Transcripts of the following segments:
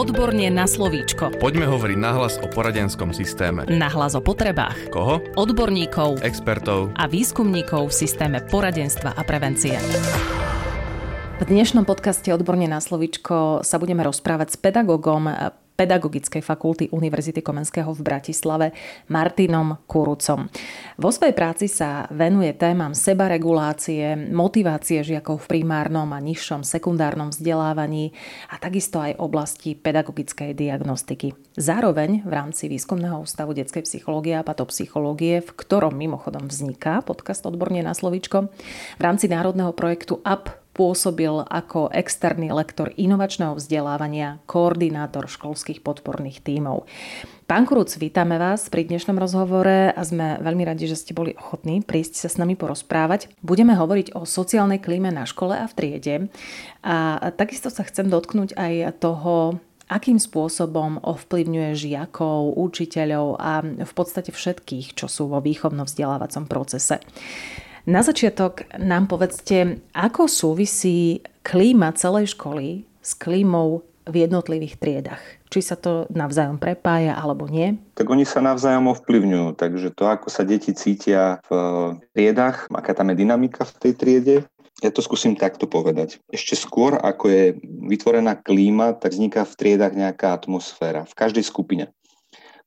Odborne na slovíčko. Poďme hovoriť nahlas o poradenskom systéme. Nahlas o potrebách. Koho? Odborníkov. Expertov. A výskumníkov v systéme poradenstva a prevencie. V dnešnom podcaste Odborne na slovičko sa budeme rozprávať s pedagogom Pedagogickej fakulty Univerzity Komenského v Bratislave Martinom Kurucom. Vo svojej práci sa venuje témam sebaregulácie, motivácie žiakov v primárnom a nižšom sekundárnom vzdelávaní a takisto aj oblasti pedagogickej diagnostiky. Zároveň v rámci Výskumného ústavu detskej psychológie a patopsychológie, v ktorom mimochodom vzniká podcast Odborne na slovičko, v rámci národného projektu UP pôsobil ako externý lektor inovačného vzdelávania, koordinátor školských podporných tímov. Pán Kuruc, vítame vás pri dnešnom rozhovore a sme veľmi radi, že ste boli ochotní prísť sa s nami porozprávať. Budeme hovoriť o sociálnej klíme na škole a v triede a takisto sa chcem dotknúť aj toho, akým spôsobom ovplyvňuje žiakov, učiteľov a v podstate všetkých, čo sú vo výchovno-vzdelávacom procese. Na začiatok nám povedzte, ako súvisí klíma celej školy s klímou v jednotlivých triedach. Či sa to navzájom prepája alebo nie? Tak oni sa navzájom ovplyvňujú, takže to, ako sa deti cítia v triedach, aká tam je dynamika v tej triede, ja to skúsim takto povedať. Ešte skôr, ako je vytvorená klíma, tak vzniká v triedach nejaká atmosféra. V každej skupine.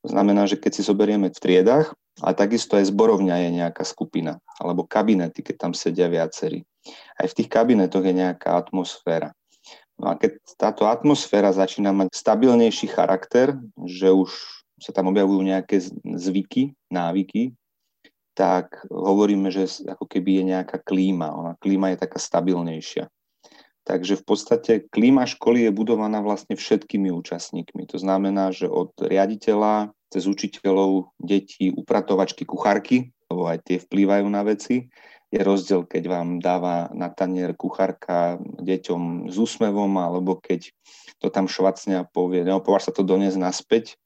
To znamená, že keď si zoberieme v triedach, a takisto aj zborovňa je nejaká skupina, alebo kabinety, keď tam sedia viacerí. Aj v tých kabinetoch je nejaká atmosféra. No a keď táto atmosféra začína mať stabilnejší charakter, že už sa tam objavujú nejaké zvyky, návyky, tak hovoríme, že ako keby je nejaká klíma. Ona klíma je taká stabilnejšia. Takže v podstate klíma školy je budovaná vlastne všetkými účastníkmi. To znamená, že od riaditeľa cez učiteľov, detí, upratovačky, kuchárky, lebo aj tie vplývajú na veci. Je rozdiel, keď vám dáva na tanier kuchárka deťom s úsmevom, alebo keď to tam švacne a povie, no považ sa to doniesť naspäť.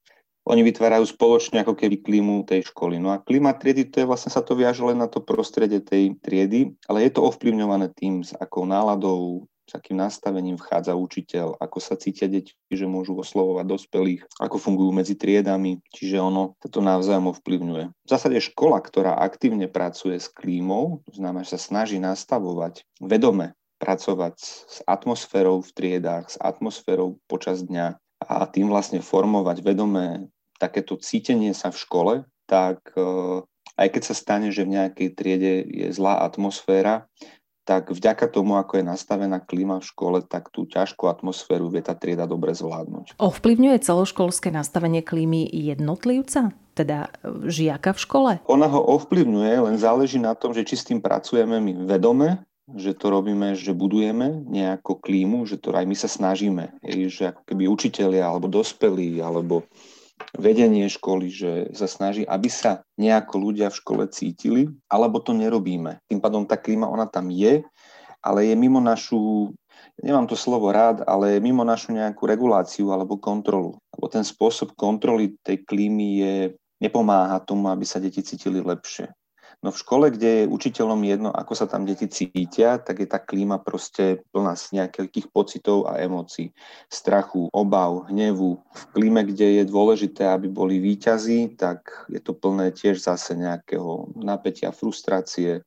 Oni vytvárajú spoločne ako keby klímu tej školy. No a klíma triedy, to je vlastne sa to viaže len na to prostredie tej triedy, ale je to ovplyvňované tým, s akou náladou, s akým nastavením vchádza učiteľ, ako sa cítia deti, že môžu oslovovať dospelých, ako fungujú medzi triedami, čiže ono to navzájom ovplyvňuje. V zásade škola, ktorá aktívne pracuje s klímou, to znamená, že sa snaží nastavovať vedome pracovať s atmosférou v triedách, s atmosférou počas dňa a tým vlastne formovať vedomé takéto cítenie sa v škole, tak eh, aj keď sa stane, že v nejakej triede je zlá atmosféra, tak vďaka tomu, ako je nastavená klíma v škole, tak tú ťažkú atmosféru vie tá trieda dobre zvládnuť. Ovplyvňuje celoškolské nastavenie klímy jednotlivca? teda žiaka v škole? Ona ho ovplyvňuje, len záleží na tom, že či s tým pracujeme my vedome, že to robíme, že budujeme nejakú klímu, že to aj my sa snažíme, že ako keby učitelia alebo dospelí alebo vedenie školy, že sa snaží, aby sa nejako ľudia v škole cítili, alebo to nerobíme. Tým pádom tá klíma, ona tam je, ale je mimo našu, nemám to slovo rád, ale mimo našu nejakú reguláciu alebo kontrolu. Lebo ten spôsob kontroly tej klímy je, nepomáha tomu, aby sa deti cítili lepšie. No v škole, kde je učiteľom jedno, ako sa tam deti cítia, tak je tá klíma proste plná z nejakých pocitov a emócií. Strachu, obav, hnevu. V klíme, kde je dôležité, aby boli výťazí, tak je to plné tiež zase nejakého napätia, frustrácie,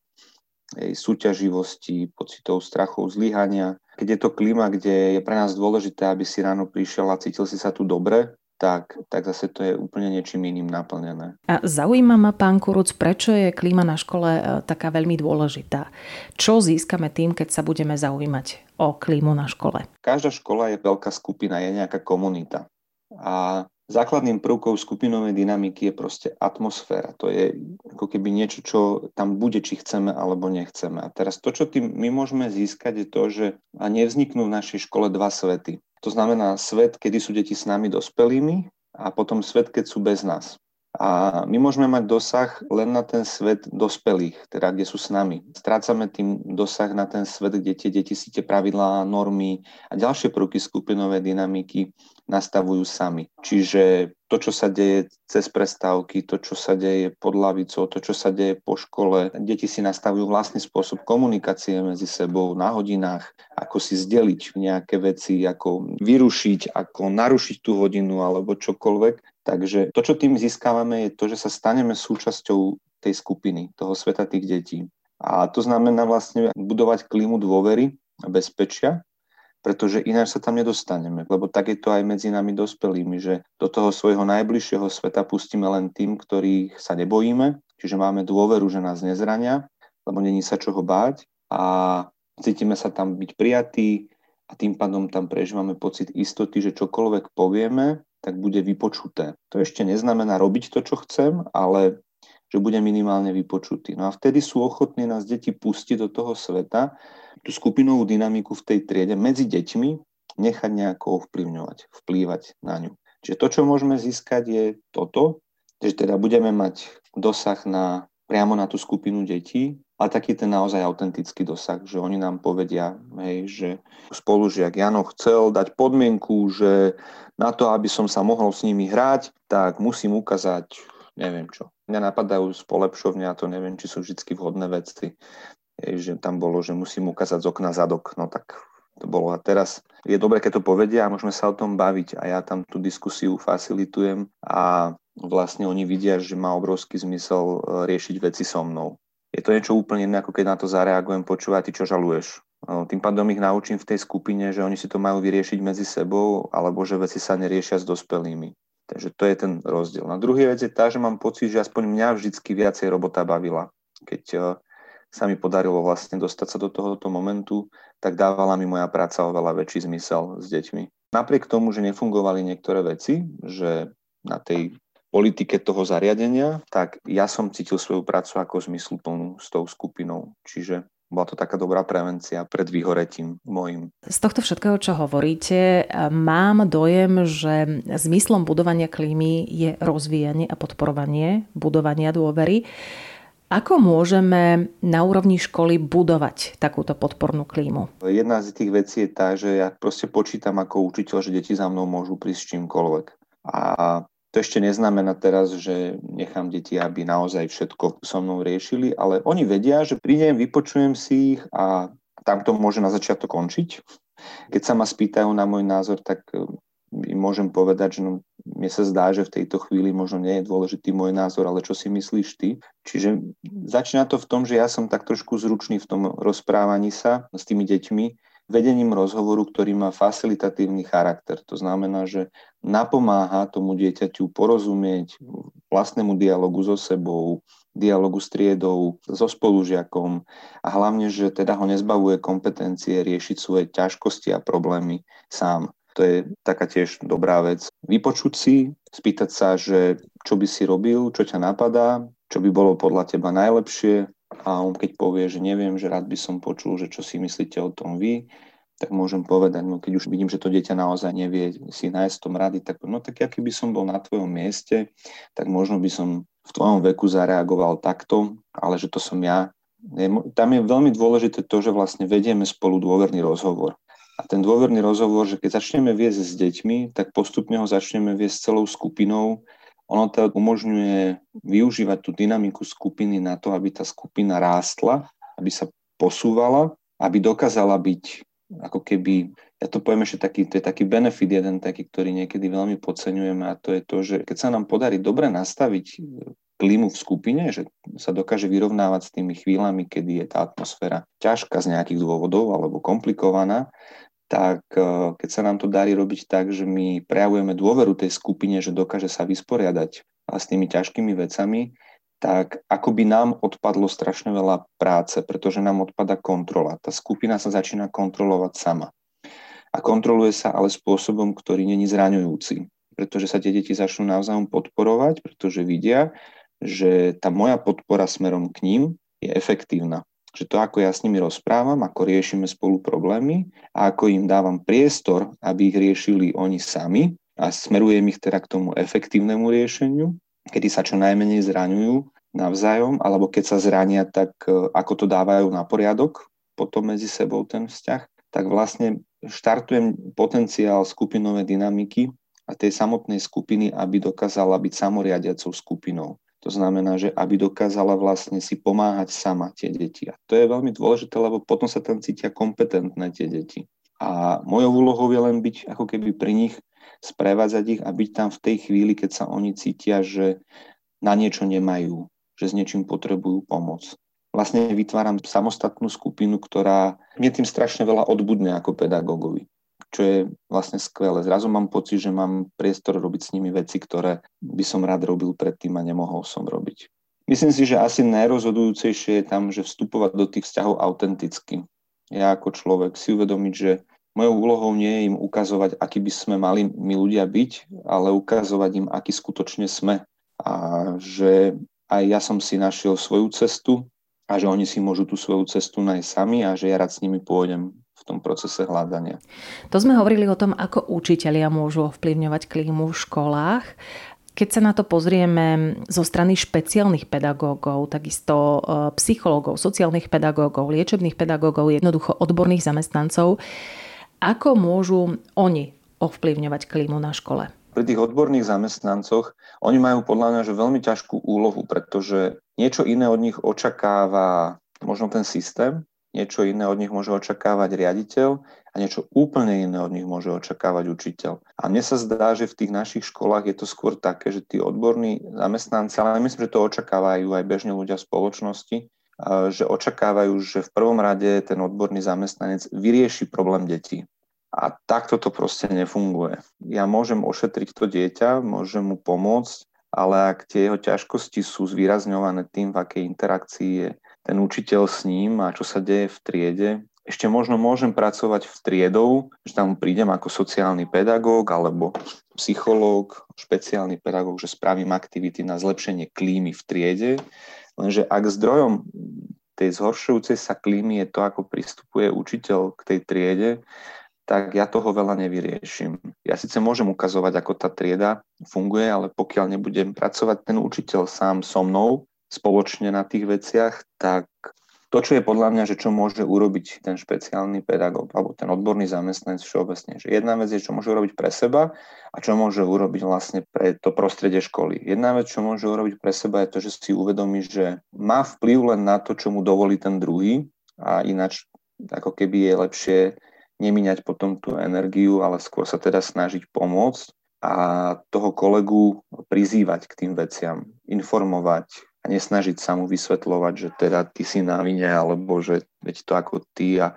jej súťaživosti, pocitov strachov, zlyhania. Keď je to klíma, kde je pre nás dôležité, aby si ráno prišiel a cítil si sa tu dobre, tak, tak zase to je úplne niečím iným naplnené. A zaujíma ma, pán Kuruc, prečo je klíma na škole e, taká veľmi dôležitá? Čo získame tým, keď sa budeme zaujímať o klímu na škole? Každá škola je veľká skupina, je nejaká komunita. A základným prvkom skupinovej dynamiky je proste atmosféra. To je ako keby niečo, čo tam bude, či chceme alebo nechceme. A teraz to, čo tým my môžeme získať, je to, že nevzniknú v našej škole dva svety. To znamená svet, kedy sú deti s nami dospelými a potom svet, keď sú bez nás. A my môžeme mať dosah len na ten svet dospelých, teda kde sú s nami. Strácame tým dosah na ten svet, kde tie deti si tie pravidlá, normy a ďalšie prvky skupinovej dynamiky nastavujú sami. Čiže to, čo sa deje cez prestávky, to, čo sa deje pod lavicou, to, čo sa deje po škole. Deti si nastavujú vlastný spôsob komunikácie medzi sebou na hodinách, ako si zdeliť nejaké veci, ako vyrušiť, ako narušiť tú hodinu alebo čokoľvek. Takže to, čo tým získavame, je to, že sa staneme súčasťou tej skupiny, toho sveta tých detí. A to znamená vlastne budovať klímu dôvery a bezpečia, pretože ináč sa tam nedostaneme, lebo tak je to aj medzi nami dospelými, že do toho svojho najbližšieho sveta pustíme len tým, ktorých sa nebojíme, čiže máme dôveru, že nás nezrania, lebo není sa čoho báť a cítime sa tam byť prijatí a tým pádom tam prežívame pocit istoty, že čokoľvek povieme, tak bude vypočuté. To ešte neznamená robiť to, čo chcem, ale že bude minimálne vypočutý. No a vtedy sú ochotní nás deti pustiť do toho sveta, tú skupinovú dynamiku v tej triede medzi deťmi nechať nejako ovplyvňovať, vplývať na ňu. Čiže to, čo môžeme získať, je toto, že teda budeme mať dosah na, priamo na tú skupinu detí, ale taký ten naozaj autentický dosah, že oni nám povedia, hej, že spolužiak Jano chcel dať podmienku, že na to, aby som sa mohol s nimi hrať, tak musím ukázať neviem čo. Mňa napadajú z polepšovne a to neviem, či sú vždy vhodné veci že tam bolo, že musím ukázať z okna zadok, no tak to bolo. A teraz je dobre, keď to povedia a môžeme sa o tom baviť a ja tam tú diskusiu facilitujem a vlastne oni vidia, že má obrovský zmysel e, riešiť veci so mnou. Je to niečo úplne iné, ako keď na to zareagujem, počúvať, ty čo žaluješ. E, tým pádom ich naučím v tej skupine, že oni si to majú vyriešiť medzi sebou, alebo že veci sa neriešia s dospelými. Takže to je ten rozdiel. Na druhý vec je tá, že mám pocit, že aspoň mňa vždycky viacej robota bavila. Keď e, sa mi podarilo vlastne dostať sa do tohoto momentu, tak dávala mi moja práca oveľa väčší zmysel s deťmi. Napriek tomu, že nefungovali niektoré veci, že na tej politike toho zariadenia, tak ja som cítil svoju prácu ako zmysluplnú s tou skupinou. Čiže bola to taká dobrá prevencia pred vyhoretím mojim. Z tohto všetkého, čo hovoríte, mám dojem, že zmyslom budovania klímy je rozvíjanie a podporovanie budovania dôvery. Ako môžeme na úrovni školy budovať takúto podpornú klímu? Jedna z tých vecí je tá, že ja proste počítam ako učiteľ, že deti za mnou môžu prísť čímkoľvek. A to ešte neznamená teraz, že nechám deti, aby naozaj všetko so mnou riešili, ale oni vedia, že prídem, vypočujem si ich a tam to môže na začiatok končiť. Keď sa ma spýtajú na môj názor, tak im môžem povedať, že no, mne sa zdá, že v tejto chvíli možno nie je dôležitý môj názor, ale čo si myslíš ty? Čiže začína to v tom, že ja som tak trošku zručný v tom rozprávaní sa s tými deťmi, vedením rozhovoru, ktorý má facilitatívny charakter. To znamená, že napomáha tomu dieťaťu porozumieť vlastnému dialogu so sebou, dialogu s triedou, so spolužiakom a hlavne, že teda ho nezbavuje kompetencie riešiť svoje ťažkosti a problémy sám. To je taká tiež dobrá vec. Vypočuť si, spýtať sa, že čo by si robil, čo ťa napadá, čo by bolo podľa teba najlepšie a on keď povie, že neviem, že rád by som počul, že čo si myslíte o tom vy, tak môžem povedať, no keď už vidím, že to dieťa naozaj nevie si nájsť tom rady, tak no tak aký by som bol na tvojom mieste, tak možno by som v tvojom veku zareagoval takto, ale že to som ja. Tam je veľmi dôležité to, že vlastne vedieme spolu dôverný rozhovor. A ten dôverný rozhovor, že keď začneme viesť s deťmi, tak postupne ho začneme viesť celou skupinou. Ono to umožňuje využívať tú dynamiku skupiny na to, aby tá skupina rástla, aby sa posúvala, aby dokázala byť ako keby, ja to poviem ešte taký, to je taký benefit jeden taký, ktorý niekedy veľmi podceňujeme a to je to, že keď sa nám podarí dobre nastaviť klímu v skupine, že sa dokáže vyrovnávať s tými chvíľami, kedy je tá atmosféra ťažká z nejakých dôvodov alebo komplikovaná, tak e, keď sa nám to darí robiť tak, že my prejavujeme dôveru tej skupine, že dokáže sa vysporiadať s tými ťažkými vecami, tak ako by nám odpadlo strašne veľa práce, pretože nám odpada kontrola. Tá skupina sa začína kontrolovať sama. A kontroluje sa ale spôsobom, ktorý není zraňujúci, pretože sa tie deti začnú navzájom podporovať, pretože vidia, že tá moja podpora smerom k ním je efektívna že to, ako ja s nimi rozprávam, ako riešime spolu problémy a ako im dávam priestor, aby ich riešili oni sami a smerujem ich teda k tomu efektívnemu riešeniu, kedy sa čo najmenej zraňujú navzájom, alebo keď sa zrania, tak e, ako to dávajú na poriadok potom medzi sebou ten vzťah, tak vlastne štartujem potenciál skupinovej dynamiky a tej samotnej skupiny, aby dokázala byť samoriadiacou skupinou. To znamená, že aby dokázala vlastne si pomáhať sama tie deti. A to je veľmi dôležité, lebo potom sa tam cítia kompetentné tie deti. A mojou úlohou je len byť ako keby pri nich, sprevádzať ich a byť tam v tej chvíli, keď sa oni cítia, že na niečo nemajú, že s niečím potrebujú pomoc. Vlastne vytváram samostatnú skupinu, ktorá mne tým strašne veľa odbudne ako pedagógovi čo je vlastne skvelé. Zrazu mám pocit, že mám priestor robiť s nimi veci, ktoré by som rád robil predtým a nemohol som robiť. Myslím si, že asi najrozhodujúcejšie je tam, že vstupovať do tých vzťahov autenticky. Ja ako človek si uvedomiť, že mojou úlohou nie je im ukazovať, aký by sme mali my ľudia byť, ale ukazovať im, aký skutočne sme. A že aj ja som si našiel svoju cestu a že oni si môžu tú svoju cestu nájsť sami a že ja rád s nimi pôjdem tom procese hľadania. To sme hovorili o tom, ako učitelia môžu ovplyvňovať klímu v školách. Keď sa na to pozrieme zo strany špeciálnych pedagógov, takisto e, psychológov, sociálnych pedagógov, liečebných pedagógov, jednoducho odborných zamestnancov, ako môžu oni ovplyvňovať klímu na škole? Pri tých odborných zamestnancoch oni majú podľa mňa že veľmi ťažkú úlohu, pretože niečo iné od nich očakáva možno ten systém, niečo iné od nich môže očakávať riaditeľ a niečo úplne iné od nich môže očakávať učiteľ. A mne sa zdá, že v tých našich školách je to skôr také, že tí odborní zamestnanci, ale myslím, že to očakávajú aj bežne ľudia v spoločnosti, že očakávajú, že v prvom rade ten odborný zamestnanec vyrieši problém detí. A takto to proste nefunguje. Ja môžem ošetriť to dieťa, môžem mu pomôcť, ale ak tie jeho ťažkosti sú zvýrazňované tým, v akej interakcii je ten učiteľ s ním a čo sa deje v triede. Ešte možno môžem pracovať v triedou, že tam prídem ako sociálny pedagóg alebo psychológ, špeciálny pedagóg, že spravím aktivity na zlepšenie klímy v triede. Lenže ak zdrojom tej zhoršujúcej sa klímy je to, ako pristupuje učiteľ k tej triede, tak ja toho veľa nevyriešim. Ja síce môžem ukazovať, ako tá trieda funguje, ale pokiaľ nebudem pracovať ten učiteľ sám so mnou, spoločne na tých veciach, tak to, čo je podľa mňa, že čo môže urobiť ten špeciálny pedagóg alebo ten odborný zamestnanec všeobecne. Že jedna vec je, čo môže urobiť pre seba a čo môže urobiť vlastne pre to prostredie školy. Jedna vec, čo môže urobiť pre seba je to, že si uvedomí, že má vplyv len na to, čo mu dovolí ten druhý a ináč ako keby je lepšie nemíňať potom tú energiu, ale skôr sa teda snažiť pomôcť a toho kolegu prizývať k tým veciam, informovať, a nesnažiť sa mu vysvetľovať, že teda ty si na vine, alebo že veď to ako ty a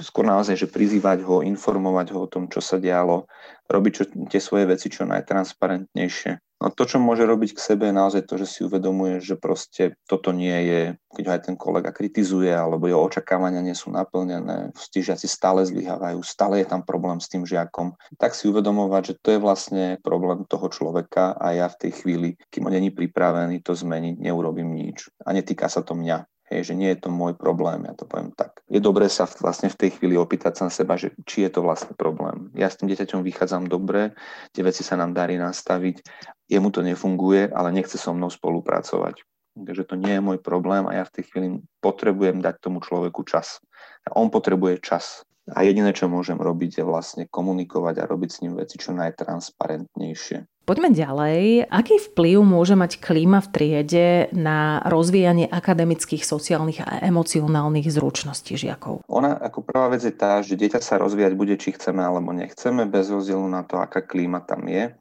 skôr naozaj, že prizývať ho, informovať ho o tom, čo sa dialo, robiť čo, tie svoje veci čo najtransparentnejšie. No to, čo môže robiť k sebe, je naozaj to, že si uvedomuje, že proste toto nie je, keď ho aj ten kolega kritizuje, alebo jeho očakávania nie sú naplnené, tí žiaci stále zlyhávajú, stále je tam problém s tým žiakom, tak si uvedomovať, že to je vlastne problém toho človeka a ja v tej chvíli, kým on není pripravený to zmeniť, neurobím nič. A netýka sa to mňa. Hej, že nie je to môj problém, ja to poviem tak. Je dobré sa vlastne v tej chvíli opýtať na seba, že či je to vlastne problém. Ja s tým dieťaťom vychádzam dobre, tie veci sa nám darí nastaviť, jemu to nefunguje, ale nechce so mnou spolupracovať. Takže to nie je môj problém a ja v tej chvíli potrebujem dať tomu človeku čas. A on potrebuje čas. A jediné, čo môžem robiť, je vlastne komunikovať a robiť s ním veci čo najtransparentnejšie. Poďme ďalej. Aký vplyv môže mať klíma v triede na rozvíjanie akademických, sociálnych a emocionálnych zručností žiakov? Ona ako prvá vec je tá, že dieťa sa rozvíjať bude, či chceme alebo nechceme, bez rozdielu na to, aká klíma tam je.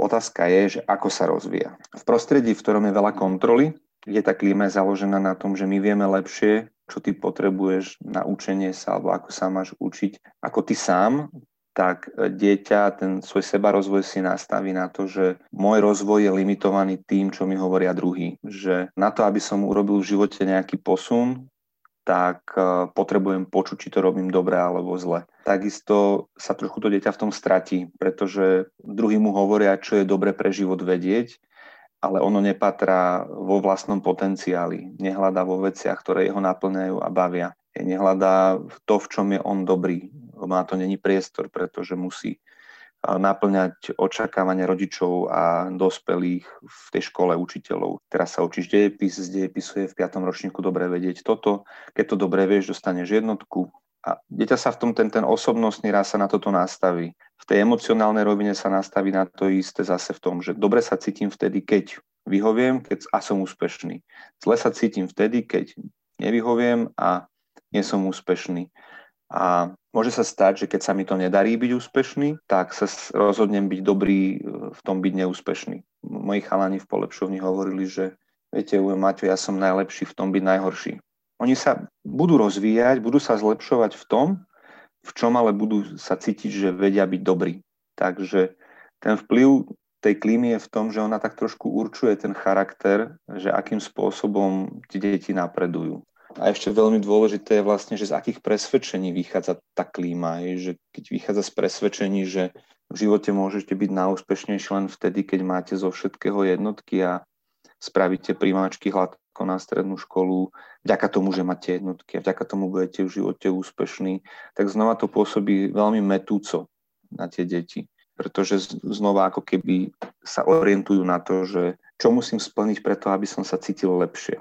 Otázka je, že ako sa rozvíja. V prostredí, v ktorom je veľa kontroly, kde tá klíma je založená na tom, že my vieme lepšie, čo ty potrebuješ na učenie sa alebo ako sa máš učiť, ako ty sám, tak e, dieťa ten svoj seba rozvoj si nastaví na to, že môj rozvoj je limitovaný tým, čo mi hovoria druhý. Že na to, aby som urobil v živote nejaký posun, tak e, potrebujem počuť, či to robím dobre alebo zle. Takisto sa trochu to dieťa v tom stratí, pretože druhý mu hovoria, čo je dobre pre život vedieť, ale ono nepatrá vo vlastnom potenciáli. Nehľadá vo veciach, ktoré jeho naplňajú a bavia. Nehľadá to, v čom je on dobrý lebo na to není priestor, pretože musí naplňať očakávania rodičov a dospelých v tej škole učiteľov. Teraz sa učíš dejepis, z dejepisu je v 5. ročníku dobre vedieť toto. Keď to dobre vieš, dostaneš jednotku, A dieťa sa v tom, ten, ten osobnostný raz sa na toto nastaví. V tej emocionálnej rovine sa nastaví na to isté zase v tom, že dobre sa cítim vtedy, keď vyhoviem keď, a som úspešný. Zle sa cítim vtedy, keď nevyhoviem a nie som úspešný. A môže sa stať, že keď sa mi to nedarí byť úspešný, tak sa rozhodnem byť dobrý e, v tom byť neúspešný. Moji chalani v polepšovni hovorili, že viete, Maťo, ja som najlepší v tom byť najhorší. Oni sa budú rozvíjať, budú sa zlepšovať v tom, v čom ale budú sa cítiť, že vedia byť dobrí. Takže ten vplyv tej klímy je v tom, že ona tak trošku určuje ten charakter, že akým spôsobom tie deti napredujú. A ešte veľmi dôležité je vlastne, že z akých presvedčení vychádza tá klíma. Je, že keď vychádza z presvedčení, že v živote môžete byť najúspešnejší len vtedy, keď máte zo všetkého jednotky a spravíte primáčky hladko na strednú školu, vďaka tomu, že máte jednotky a vďaka tomu budete v živote úspešní, tak znova to pôsobí veľmi metúco na tie deti. Pretože znova ako keby sa orientujú na to, že čo musím splniť preto, aby som sa cítil lepšie.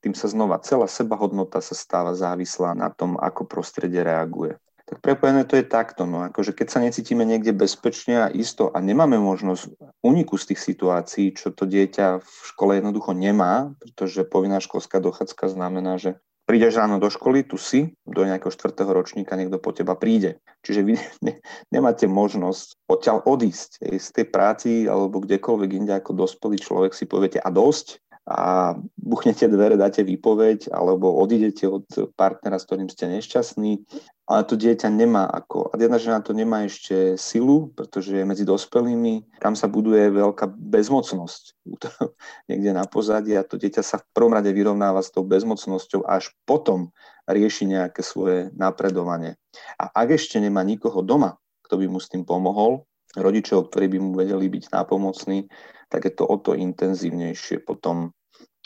Tým sa znova celá sebahodnota sa stáva závislá na tom, ako prostredie reaguje tak prepojené to je takto. No, akože keď sa necítime niekde bezpečne a isto a nemáme možnosť uniku z tých situácií, čo to dieťa v škole jednoducho nemá, pretože povinná školská dochádzka znamená, že prídeš ráno do školy, tu si, do nejakého štvrtého ročníka niekto po teba príde. Čiže vy ne, nemáte možnosť odtiaľ odísť z tej práci alebo kdekoľvek inde ako dospelý človek si poviete a dosť, a buchnete dvere, dáte výpoveď alebo odídete od partnera, s ktorým ste nešťastní, ale to dieťa nemá ako, a jedna žena to nemá ešte silu, pretože je medzi dospelými, tam sa buduje veľká bezmocnosť niekde na pozadí a to dieťa sa v prvom rade vyrovnáva s tou bezmocnosťou až potom rieši nejaké svoje napredovanie. A ak ešte nemá nikoho doma, kto by mu s tým pomohol, rodičov, ktorí by mu vedeli byť nápomocní, tak je to o to intenzívnejšie potom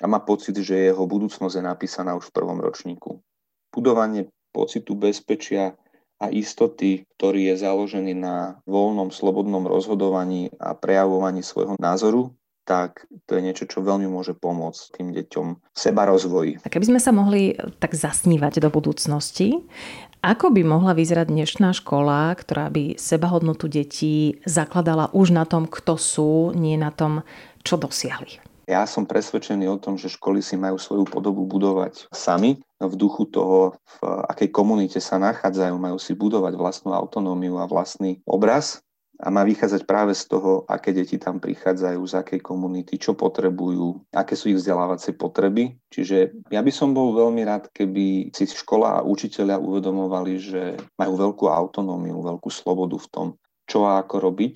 a má pocit, že jeho budúcnosť je napísaná už v prvom ročníku. Budovanie pocitu bezpečia a istoty, ktorý je založený na voľnom, slobodnom rozhodovaní a prejavovaní svojho názoru, tak to je niečo, čo veľmi môže pomôcť tým deťom v seba rozvoji. A keby sme sa mohli tak zasnívať do budúcnosti, ako by mohla vyzerať dnešná škola, ktorá by sebahodnotu detí zakladala už na tom, kto sú, nie na tom, čo dosiahli? Ja som presvedčený o tom, že školy si majú svoju podobu budovať sami. V duchu toho, v akej komunite sa nachádzajú, majú si budovať vlastnú autonómiu a vlastný obraz. A má vychádzať práve z toho, aké deti tam prichádzajú, z akej komunity, čo potrebujú, aké sú ich vzdelávacie potreby. Čiže ja by som bol veľmi rád, keby si škola a učiteľia uvedomovali, že majú veľkú autonómiu, veľkú slobodu v tom, čo a ako robiť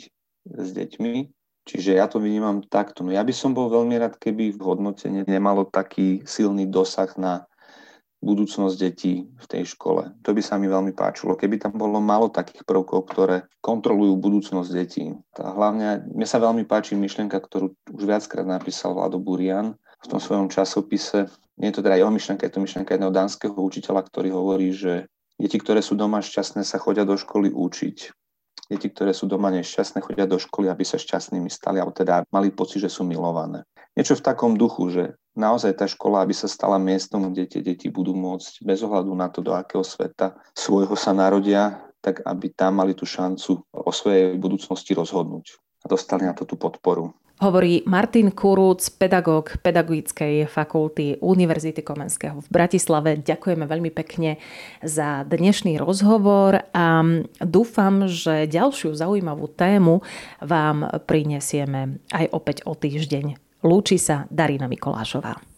s deťmi Čiže ja to vnímam takto. No ja by som bol veľmi rád, keby v hodnotení nemalo taký silný dosah na budúcnosť detí v tej škole. To by sa mi veľmi páčilo, keby tam bolo málo takých prvkov, ktoré kontrolujú budúcnosť detí. A hlavne, mne sa veľmi páči myšlienka, ktorú už viackrát napísal Vlado Burian v tom svojom časopise. Nie je to teda jeho myšlienka, je to myšlienka jedného dánskeho učiteľa, ktorý hovorí, že deti, ktoré sú doma šťastné, sa chodia do školy učiť deti, ktoré sú doma nešťastné, chodia do školy, aby sa šťastnými stali, alebo teda mali pocit, že sú milované. Niečo v takom duchu, že naozaj tá škola, aby sa stala miestom, kde tie deti budú môcť bez ohľadu na to, do akého sveta svojho sa narodia, tak aby tam mali tú šancu o svojej budúcnosti rozhodnúť a dostali na to tú podporu. Hovorí Martin Kurúc, pedagóg Pedagogickej fakulty Univerzity Komenského v Bratislave. Ďakujeme veľmi pekne za dnešný rozhovor a dúfam, že ďalšiu zaujímavú tému vám prinesieme aj opäť o týždeň. Lúči sa Darina Mikolášová.